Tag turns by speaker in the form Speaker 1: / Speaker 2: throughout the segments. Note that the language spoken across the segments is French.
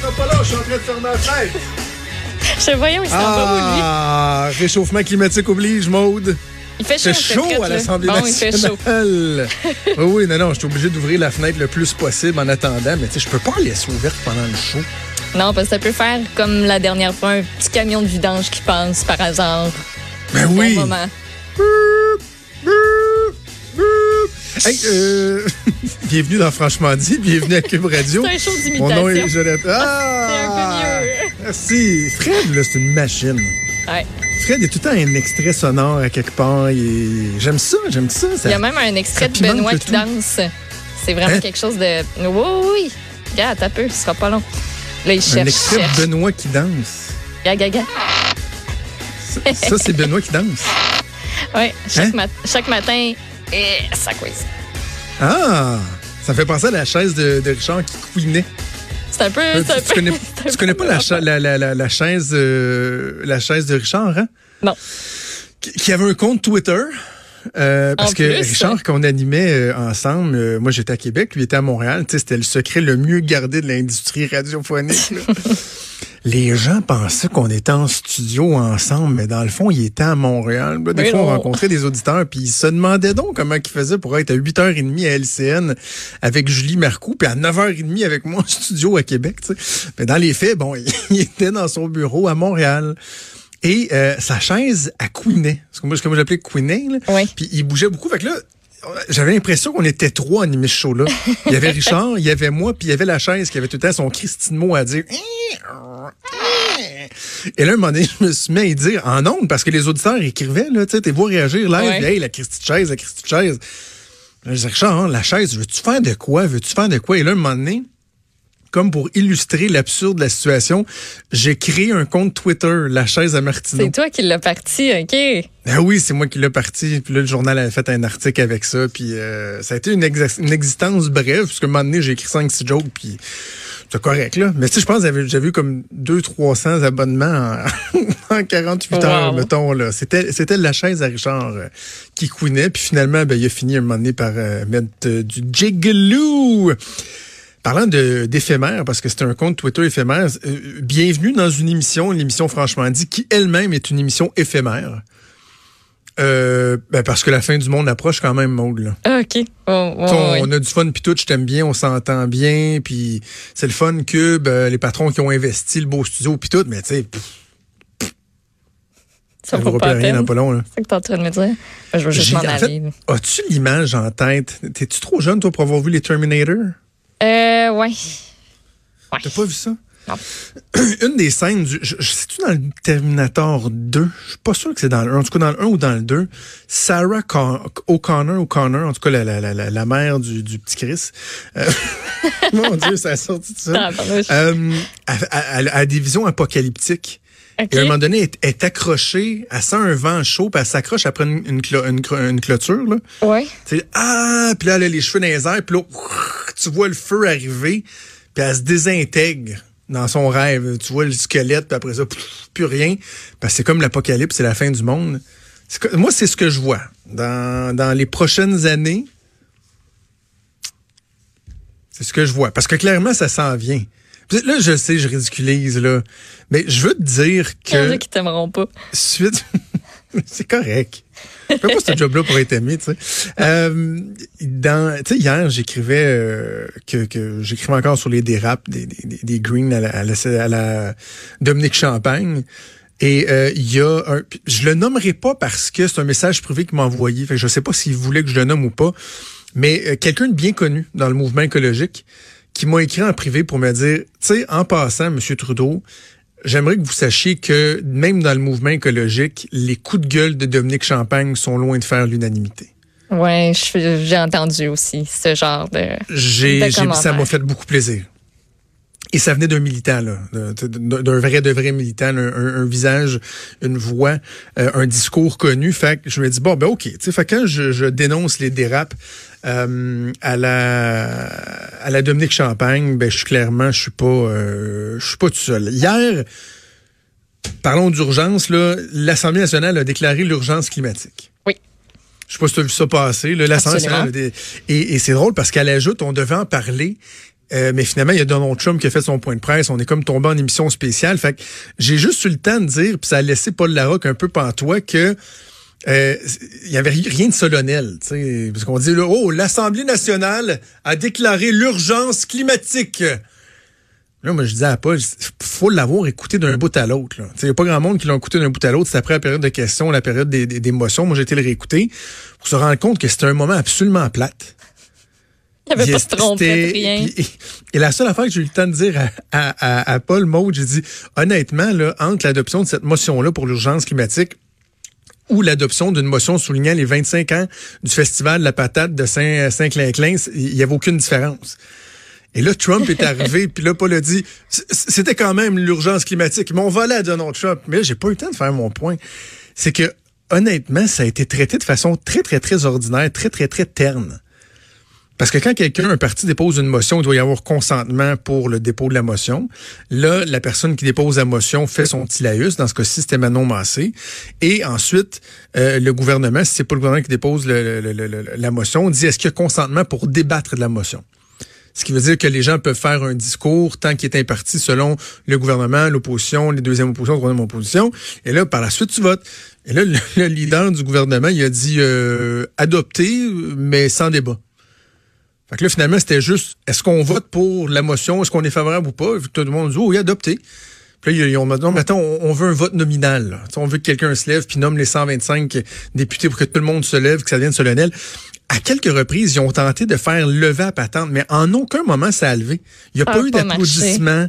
Speaker 1: sera pas là, je suis en train de fermer la fenêtre.
Speaker 2: Je sais, voyons, il s'en va où, lui?
Speaker 1: Ah, réchauffement climatique oblige, Maude.
Speaker 2: Il fait chaud.
Speaker 1: Chaud à l'Assemblée
Speaker 2: Bon, il fait chaud.
Speaker 1: oui, oui, non, non, je suis obligé d'ouvrir la fenêtre le plus possible en attendant, mais tu sais, je peux pas la laisser ouverte pendant le show.
Speaker 2: Non, parce que ça peut faire comme la dernière fois, un petit camion de vidange qui passe par hasard.
Speaker 1: Ben
Speaker 2: Bon
Speaker 1: oui.
Speaker 2: moment.
Speaker 1: Hey, euh, bienvenue dans Franchement dit, bienvenue à Cube Radio.
Speaker 2: C'est un show
Speaker 1: Mon nom est
Speaker 2: d'imitation.
Speaker 1: Jonathan. Ah!
Speaker 2: C'est un peu mieux.
Speaker 1: Merci. Fred, là, c'est une machine.
Speaker 2: Ouais.
Speaker 1: Fred, il y a tout le temps un extrait sonore à quelque part. Est- J'aime ça, j'aime ça. ça-
Speaker 2: Il y a même un extrait de Benoît qui
Speaker 1: tout.
Speaker 2: danse. C'est vraiment
Speaker 1: Hein?
Speaker 2: quelque chose de. Oui, oui, oui. Regarde, t'as peu, ce sera pas long. Là, il
Speaker 1: un
Speaker 2: cherche.
Speaker 1: extrait
Speaker 2: cherche.
Speaker 1: de Benoît qui danse.
Speaker 2: Gaga, gaga.
Speaker 1: Ça, ça, c'est Benoît qui danse.
Speaker 2: Ouais, chaque,
Speaker 1: Hein?
Speaker 2: mat- chaque matin, et ça.
Speaker 1: Ah! Ça fait penser à la chaise de, de Richard qui couinait.
Speaker 2: C'est un peu.
Speaker 1: Euh,
Speaker 2: un
Speaker 1: tu,
Speaker 2: peu-
Speaker 1: connais, tu pas la, la, la, la, la chaise, euh, la chaise de Richard, hein?
Speaker 2: Non.
Speaker 1: Qui, qui avait un compte Twitter. euh, parce que. Richard, qu'on animait euh, ensemble, euh, moi j'étais à Québec, lui était à Montréal, c'était le secret le mieux gardé de l'industrie radiophonique. Les gens pensaient qu'on était en studio ensemble, mais dans le fond, il était à Montréal. Là, des
Speaker 2: Mais
Speaker 1: fois, on rencontrait des auditeurs, puis ils se demandaient donc comment ils faisaient pour être à 8h30 à LCN avec Julie Marcoux, puis à 9h30 avec moi en studio à Québec. tu sais. Mais dans les faits, bon, il était dans son bureau à Montréal. Et euh, sa chaise, à couinait. Ce que moi, moi j'appelais.
Speaker 2: Oui.
Speaker 1: Puis il bougeait beaucoup. Fait que là, j'avais l'impression qu'on était trois à animer ce show-là. Il y avait Richard, il y avait moi, puis il y avait la chaise qui avait tout le temps son Christine mot à dire. Et là, un moment donné, je me suis mis à y dire en ondes, parce que les auditeurs écrivaient, là, tu sais, t'es voir réagir live,
Speaker 2: Ouais.
Speaker 1: hey, la Christie de chaise, la Christie de chaise. Là, je disais, Richard, hein, la chaise, veux-tu faire de quoi? Veux-tu faire de quoi? Et là, un moment donné, comme pour illustrer l'absurde de la situation, j'ai créé un compte Twitter, la chaise à Martineau.
Speaker 2: C'est toi qui l'as parti, OK?
Speaker 1: Ah oui, c'est moi qui l'ai parti. Puis là, le journal avait fait un article avec ça. Puis euh, ça a été une existence brève, puisque un moment donné, j'ai écrit 5-6 jokes, puis c'est correct, là. Mais tu sais, je pense que j'avais eu comme 200-300 abonnements en, en 48 heures, mettons, là. C'était c'était la chaise à Richard euh, qui couinait. Puis finalement, ben, il a fini un moment donné par euh, mettre euh, du jigaloo. Parlant de d'éphémère, parce que c'est un compte Twitter éphémère, bienvenue dans une émission, l'émission Franchement dit, qui elle-même est une émission éphémère. Euh, ben parce que la fin du monde approche quand même, Maud. Là.
Speaker 2: Ah, OK. Oh, oh,
Speaker 1: Tu on,
Speaker 2: oui.
Speaker 1: on a du fun, puis tout, je t'aime bien, on s'entend bien, puis c'est le fun Cube, euh, les patrons qui ont investi le beau studio, puis tout, mais tu sais,
Speaker 2: Ça
Speaker 1: ne
Speaker 2: vaut pas
Speaker 1: rien dans pas long.
Speaker 2: C'est ça que t'es en train de me dire? Ben, je veux juste m'en
Speaker 1: en
Speaker 2: aller.
Speaker 1: as-tu l'image en tête? T'es-tu trop jeune, toi, pour avoir vu les Terminator?
Speaker 2: Euh, ouais. Ouais.
Speaker 1: T'as pas vu ça?
Speaker 2: Non.
Speaker 1: Une des scènes du. Je, je sais-tu dans le Terminator 2? Je suis pas sûr que c'est dans le 1. En tout cas, dans le 1 ou dans le 2, Sarah Con- O'Connor, O'Connor, en tout cas, la, la, la, la, mère du, du petit Chris. Euh, mon Dieu, ça a sorti de ça.
Speaker 2: Ah,
Speaker 1: Euh, à, à- à- à des visions apocalyptiques. Et à un moment donné, elle est, accrochée, elle sent un vent chaud, puis elle s'accroche après une, une, clo- une cro- une clôture. Là.
Speaker 2: Ouais.
Speaker 1: Tu sais, ah, puis là, elle a les cheveux dans les airs, puis là, tu vois le feu arriver, puis elle se désintègre dans son rêve. Tu vois le squelette, puis après ça, pff, plus rien. Parce que c'est comme l'apocalypse, c'est la fin du monde. Que- moi, c'est ce que je vois. Dans, dans les prochaines années, c'est ce que je vois. Parce que clairement, ça s'en vient. Là, je sais, je ridiculise, là. Mais je veux te dire
Speaker 2: Il y en
Speaker 1: que
Speaker 2: a qui t'aimeront pas.
Speaker 1: suite. c'est correct. Je fais pas ce job-là pour être aimé, tu sais. Euh, dans, tu sais, hier, j'écrivais euh, que, que j'écrivais encore sur les dérapes des, des, des- Greens à la, à la, à la Dominique Champagne. Et euh, il y a un, je le nommerai pas parce que c'est un message privé qu'il m'a envoyé. Fait que je sais pas s'il voulait que je le nomme ou pas. Mais euh, quelqu'un de bien connu dans le mouvement écologique qui m'a écrit en privé pour me dire, tu sais, en passant, Monsieur Trudeau, J'aimerais que vous sachiez que même dans le mouvement écologique, les coups de gueule de Dominique Champagne sont loin de faire l'unanimité.
Speaker 2: Ouais, je- j'ai entendu aussi ce genre de.
Speaker 1: J'ai, ça m'a fait beaucoup plaisir. Et ça venait d'un militant, là, d'un vrai, de vrai militant, un, un- un visage, une voix, euh, un discours connu. Fait que je me dis bon, ben ok. Tu sais, fait quand je, je dénonce les dérapes euh, à la à la Dominique Champagne, ben je suis clairement, je suis pas, euh, je suis pas tout seul. Hier, parlons d'urgence. Là, l'Assemblée nationale a déclaré l'urgence climatique.
Speaker 2: Oui.
Speaker 1: Je sais pas si tu as vu ça passer. là. L'Assemblée nationale a dé- et, et c'est drôle parce qu'à l'ajoute, on devait en parler Euh, mais finalement, il y a Donald Trump qui a fait son point de presse. On est comme tombé en émission spéciale. Fait que j'ai juste eu le temps de dire, puis ça a laissé Paul Larocque un peu pantois, que euh, il y avait rien de solennel, parce qu'on dit oh l'Assemblée nationale a déclaré l'urgence climatique. Là, moi, je disais à Paul, faut l'avoir écouté d'un bout à l'autre. Il n'y a pas grand monde qui l'a écouté d'un bout à l'autre. C'est après la période de questions, la période d'émotions. Moi, j'ai été le réécouter pour se rendre compte que c'était un moment absolument plate.
Speaker 2: Il avait pas se tromper de rien.
Speaker 1: Et, la seule affaire que j'ai eu le temps de dire à, à, à Paul Maud, j'ai dit, honnêtement, là, entre l'adoption de cette motion-là pour l'urgence climatique ou l'adoption d'une motion soulignant les 25 ans du Festival de la patate de Saint-Clinclin, il n'y avait aucune différence. Et là, Trump est arrivé, puis là, Paul a dit, c'était quand même l'urgence climatique. Mais on va aller à Donald Trump. Mais j'ai pas eu le temps de faire mon point. C'est que, honnêtement, ça a été traité de façon très, très, très ordinaire, très, très, très terne. Parce que quand quelqu'un, un parti dépose une motion, il doit y avoir consentement pour le dépôt de la motion. Là, la personne qui dépose la motion fait son petit. Dans ce cas-ci, c'était Manon Massé. Et ensuite, euh, le gouvernement, si c'est pas le gouvernement qui dépose la motion, dit est-ce qu'il y a consentement pour débattre de la motion? Ce qui veut dire que les gens peuvent faire un discours tant qu'il est imparti selon le gouvernement, l'opposition, les deuxièmes oppositions, troisième opposition. Et là, par la suite, tu votes. Et là, le, leader du gouvernement, il a dit euh, adopter, mais sans débat. Fait que là, finalement, c'était juste, est-ce qu'on vote pour la motion, est-ce qu'on est favorable ou pas? Tout le monde dit, oh, oui, adopté. Puis là, ils ont dit, non, mais attends, on, veut un vote nominal. On veut que quelqu'un se lève puis nomme les 125 députés pour que tout le monde se lève, que ça devienne solennel. À quelques reprises, ils ont tenté de faire lever à patente, mais en aucun moment ça a levé. Il n'y a pas eu d'applaudissement.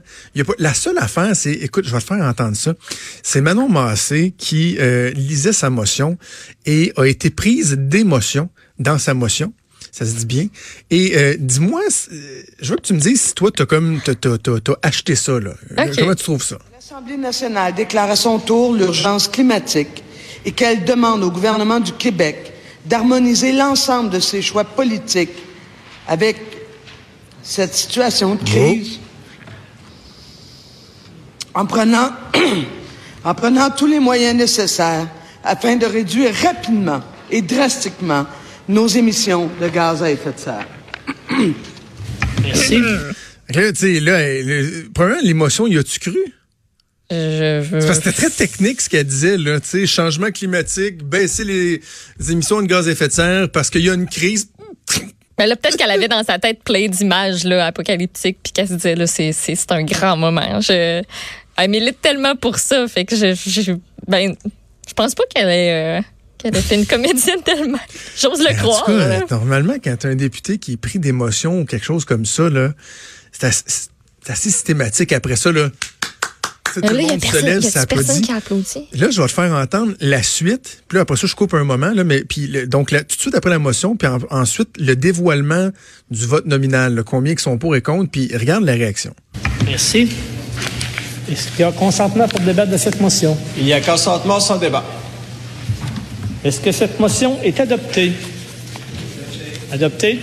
Speaker 1: La seule affaire, c'est, écoute, je vais te faire entendre ça. C'est Manon Massé qui euh, lisait sa motion et a été prise d'émotion dans sa motion ça se dit bien. Et euh, dis-moi, euh, je veux que tu me dises si toi, tu as, comme, acheté ça. Là. Comment tu trouves ça?
Speaker 3: L'Assemblée nationale déclare à son tour l'urgence climatique et qu'elle demande au gouvernement du Québec d'harmoniser l'ensemble de ses choix politiques avec cette situation de crise en prenant, en prenant tous les moyens nécessaires afin de réduire rapidement et drastiquement nos émissions de gaz à effet de serre.
Speaker 1: Merci. Là, tu sais, là, premièrement, l'émotion, y a-tu cru?
Speaker 2: Je veux...
Speaker 1: C'était très technique ce qu'elle disait, là, tu sais, changement climatique, baisser les, émissions de gaz à effet de serre parce qu'il y a une crise.
Speaker 2: Mais là, peut-être qu'elle avait dans sa tête plein d'images là, apocalyptiques, puis qu'elle se disait, là, c'est, un grand moment. Je, elle milite tellement pour ça, fait que je, je, ben, je pense pas qu'elle est... Euh, qu'elle a fait une comédienne tellement. J'ose le croire.
Speaker 1: normalement, quand tu as un député qui est pris d'émotion ou quelque chose comme ça, c'est assez, systématique. Après ça, là,
Speaker 2: tout le monde se lève, ça applaudit.
Speaker 1: Là, je vais te faire entendre la suite. Puis là, après ça, je coupe un moment. Là, mais puis donc tout de suite après la motion, puis ensuite le dévoilement du vote nominal, combien qui sont pour et contre, puis regarde la réaction.
Speaker 4: Merci. Est-ce qu'il y a consentement pour débattre de cette motion?
Speaker 5: Il y a consentement sans débat.
Speaker 4: Est-ce que cette motion est adoptée? Adoptée?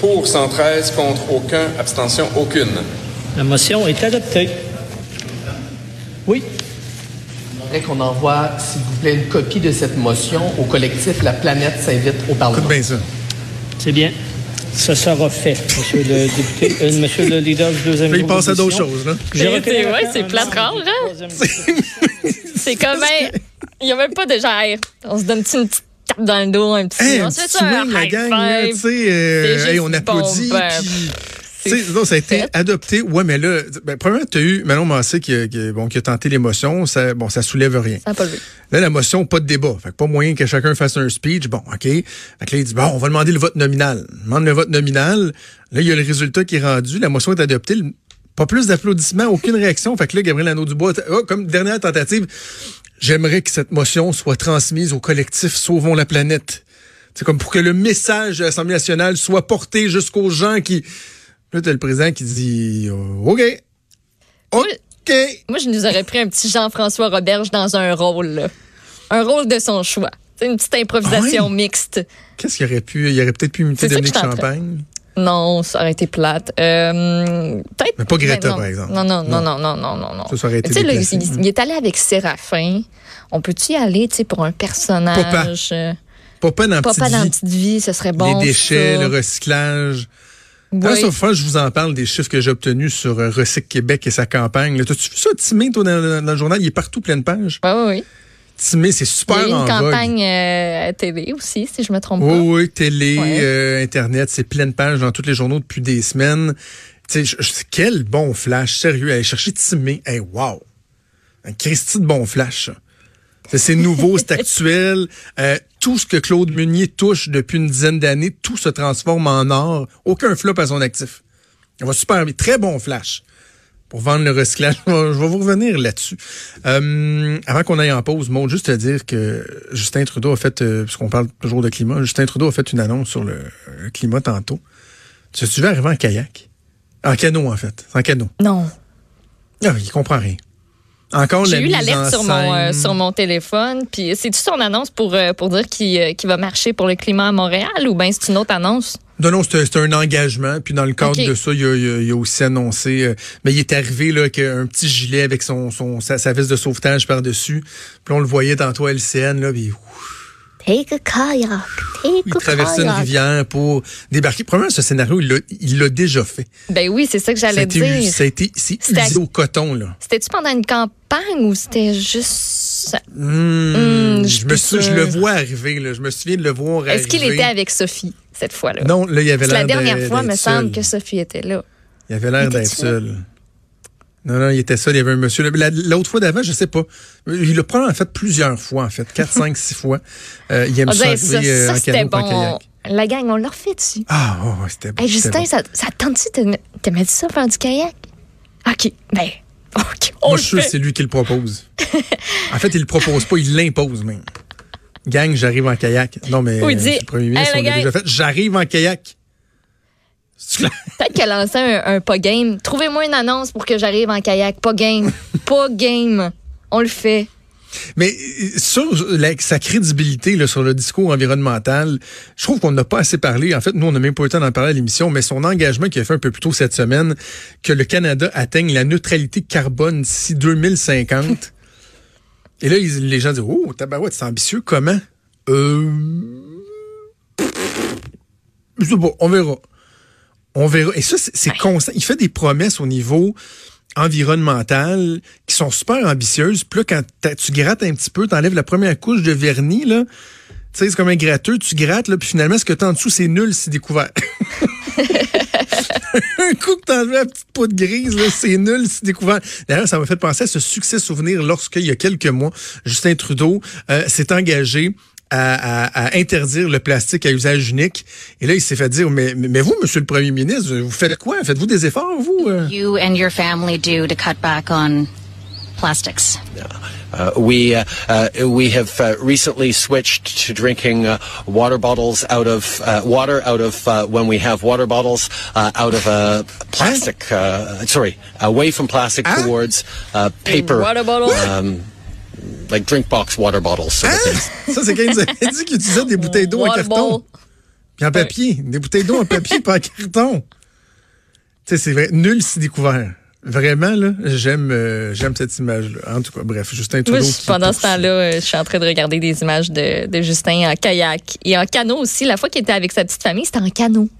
Speaker 5: Pour 113, contre aucun, abstention aucune.
Speaker 4: La motion est adoptée. Oui.
Speaker 6: J'aimerais qu'on envoie, s'il vous plaît, une copie de cette motion au collectif La Planète s'invite au Parlement.
Speaker 1: bien ça.
Speaker 4: C'est bien. Ça sera fait, monsieur le député, euh, monsieur le leader du deuxième groupe.
Speaker 1: Il passe à d'autres choses, là.
Speaker 2: C'est plate rare, hein? C'est comme il n'y a même pas de genre, on se donne une petite tape dans le dos, un petit.
Speaker 1: Hey, on se fait ça, un la gang, tu sais, euh, on applaudit. Ben, non, ça a été adopté. Ouais, mais là, ben, premièrement, tu as eu Manon Massé qui, qui, bon, qui a tenté l'émotion. Ça, bon, ça soulève rien.
Speaker 2: Ça pas
Speaker 1: Là, la motion, pas de débat. Fait que pas moyen que chacun fasse un speech. Bon, OK. Fait que là, il dit, bon, on va demander le vote nominal. On demande le vote nominal. Là, il y a le résultat qui est rendu. La motion est adoptée. Pas plus d'applaudissements, aucune réaction. Fait que là, Gabriel Anneau-Dubois, oh, comme dernière tentative, J'aimerais que cette motion soit transmise au collectif Sauvons la planète. C'est comme pour que le message de l'Assemblée nationale soit porté jusqu'aux gens qui... Là, t'as le président qui dit OK. OK.
Speaker 2: Moi, je nous aurais pris un petit Jean-François Roberge dans un rôle. Un rôle de son choix. C'est une petite improvisation ah mixte.
Speaker 1: Qu'est-ce qu'il aurait pu... Il aurait peut-être pu imiter Dominique Champagne.
Speaker 2: Non, ça aurait été plate. Euh, peut-être.
Speaker 1: Mais pas Greta, par exemple.
Speaker 2: Non, non, non, non, non, non, non.
Speaker 1: Ça, aurait été
Speaker 2: il, est allé avec Séraphin. On peut-tu y aller, tu sais, pour un personnage?
Speaker 1: Papa. Euh, Papa dans
Speaker 2: Papa
Speaker 1: petite
Speaker 2: dans
Speaker 1: vie.
Speaker 2: petite vie, ce serait bon.
Speaker 1: Les déchets, le recyclage.
Speaker 2: Oui.
Speaker 1: ce fois, je vous en parle des chiffres que j'ai obtenus sur euh, Recyc Québec et sa campagne. là. T'as-tu vu ça, Timé, toi, dans, dans- le journal? Il est partout plein de pages.
Speaker 2: Oui, oui, oui.
Speaker 1: Timé, c'est
Speaker 2: Il y
Speaker 1: super
Speaker 2: a eu
Speaker 1: en
Speaker 2: une
Speaker 1: vogue.
Speaker 2: campagne euh, télé aussi, si je me trompe
Speaker 1: Oui,
Speaker 2: pas.
Speaker 1: oui, télé,
Speaker 2: Ouais.
Speaker 1: euh, Internet, c'est plein de pages dans tous les journaux depuis des semaines. Tu sais, je- je- quel bon flash, sérieux, aller chercher Timé. Hey, wow! Un Christy de bon flash. C'est- nouveau, c'est actuel. Euh, tout ce que Claude Meunier touche depuis une dizaine d'années, tout se transforme en or. Aucun flop à son actif. Ça va super bien. Très bon flash. Pour vendre le recyclage, je vais, je vais vous revenir là-dessus. Euh, avant qu'on aille en pause, Maud, juste te dire que Justin Trudeau a fait, euh, puisqu'on parle toujours de climat, Justin Trudeau a fait une annonce sur le, le climat tantôt. Tu tu veux arriver en kayak? En canot, en fait. En canot.
Speaker 2: Non.
Speaker 1: Ah, il comprend rien. Encore
Speaker 2: J'ai eu l'alerte sur mon, euh, sur mon téléphone. Puis c'est-tu son annonce pour, euh, pour dire qu'il euh, qu'il va marcher pour le climat à Montréal ou bien c'est une autre annonce?
Speaker 1: Non, non, c'est un engagement. Puis dans le cadre de ça, il a, il a- il a aussi annoncé. euh, mais il est arrivé là avec un petit gilet avec son, son sa, sa veste de sauvetage par dessus. Puis on le voyait tantôt à LCN là. Puis,
Speaker 2: Take a kayak. Take
Speaker 1: il traversait une rivière pour débarquer. Premièrement, ce scénario, il l'a- déjà fait.
Speaker 2: Ben oui, c'est ça que j'allais dire.
Speaker 1: ça a été, c'est
Speaker 2: C'était-
Speaker 1: usé au coton là.
Speaker 2: C'était-tu pendant une campagne ou c'était juste.
Speaker 1: Hmm,
Speaker 2: je
Speaker 1: je me suis, je le vois arriver là. Je me souviens de le voir arriver.
Speaker 2: Est-ce qu'il était avec Sophie cette fois-là?
Speaker 1: Non, là, il avait
Speaker 2: C'est
Speaker 1: l'air
Speaker 2: la dernière
Speaker 1: d'être-
Speaker 2: fois, me
Speaker 1: d'être
Speaker 2: semble,
Speaker 1: seul.
Speaker 2: que Sophie était là.
Speaker 1: Il avait l'air d'être seul. Non, non, il était seul. Il y avait un monsieur. L'autre fois d'avant, je sais pas. Il l'a probablement fait plusieurs fois, en fait. Quatre, cinq, six fois. Euh, il aime ça
Speaker 2: dirait ça,
Speaker 1: arriver euh,
Speaker 2: ça
Speaker 1: en
Speaker 2: c'était
Speaker 1: canot, en
Speaker 2: bon.
Speaker 1: kayak.
Speaker 2: La gang, on l'a refait dessus.
Speaker 1: Ah, oh, ouais, c'était bon.
Speaker 2: Hey, Justin,
Speaker 1: bon.
Speaker 2: ça, ça te tente-tu de te mettre ça faire du kayak? OK, ben, OK, on
Speaker 1: Moi, je suis sûr que
Speaker 2: fait.
Speaker 1: c'est lui qui le propose. en fait, il le propose pas, il l'impose même. Gang, j'arrive en kayak. Non, mais
Speaker 2: Ou il
Speaker 1: euh,
Speaker 2: dit,
Speaker 1: c'est le premier ministre,
Speaker 2: Hey,
Speaker 1: on
Speaker 2: la
Speaker 1: déjà fait. J'arrive en kayak.
Speaker 2: Peut-être qu'elle a lancé un, un pas game. Trouvez-moi une annonce pour que j'arrive en kayak. Pas game. pas game. On le fait.
Speaker 1: Mais euh, sur la- sa crédibilité là, sur le discours environnemental, je trouve qu'on n'a pas assez parlé. En fait, nous, on n'a même pas eu le temps d'en parler à l'émission, mais son engagement qu'il a fait un peu plus tôt cette semaine, que le Canada atteigne la neutralité carbone d'ici 2050. Et là, ils- les gens disent, oh, tabarouette, c'est ambitieux. Comment? Euh... Je sais pas, on verra. On verra. Et ça, c'est c'est constant. Il fait des promesses au niveau environnemental qui sont super ambitieuses. Puis là, quand tu grattes un petit peu, t'enlèves la première couche de vernis, là. Tu sais, c'est comme un gratteux, tu grattes, là, puis finalement, ce que t'as en dessous, c'est nul, c'est découvert. un coup que enlevé la petite peau de grise, c'est nul, c'est découvert. D'ailleurs, ça m'a fait penser à ce succès souvenir lorsqu'il y a quelques mois, Justin Trudeau euh, s'est engagé à, à- à interdire le plastique à usage unique. Et là, il s'est fait dire, mais, mais vous, monsieur le premier ministre, vous faites quoi? Faites-vous des efforts, vous? euh?
Speaker 7: you and your family do to cut back on plastics?
Speaker 8: Uh, we uh, uh, we have uh, recently switched to drinking uh, water bottles out of uh, water out of uh, when we have water bottles uh, out of uh, plastic. Uh, sorry, away from plastic towards uh, paper.
Speaker 2: Water bottle.
Speaker 8: Um, like drink box water bottles. They-
Speaker 1: Ça, c'est quand ils avaient dit qu'ils utilisaient des bouteilles d'eau en carton. Puis en papier. Des bouteilles d'eau en papier pas en carton. Tu sais, c'est vrai. Nul si découvert. Vraiment, là, j'aime euh, j'aime cette image-là. En tout cas, bref, Justin Trudeau.
Speaker 2: Moi, pendant ce temps-là, euh, je suis en train de regarder des images de, de Justin en kayak et en canot aussi. La fois qu'il était avec sa petite famille, c'était en canot.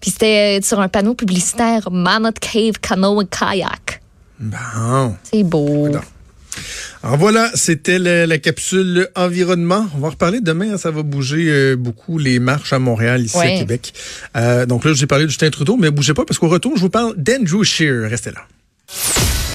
Speaker 2: Puis c'était euh, sur un panneau publicitaire Mammoth Cave Canoe and Kayak.
Speaker 1: Bon.
Speaker 2: C'est beau.
Speaker 1: Alors voilà, c'était la capsule environnement. On va en reparler demain. hein, ça va bouger euh, beaucoup les marches à Montréal, ici
Speaker 2: Ouais.
Speaker 1: à Québec. Euh, donc là, j'ai parlé de Justin Trudeau, mais bougez pas parce qu'au retour, je vous parle d'Andrew Shear. Restez là.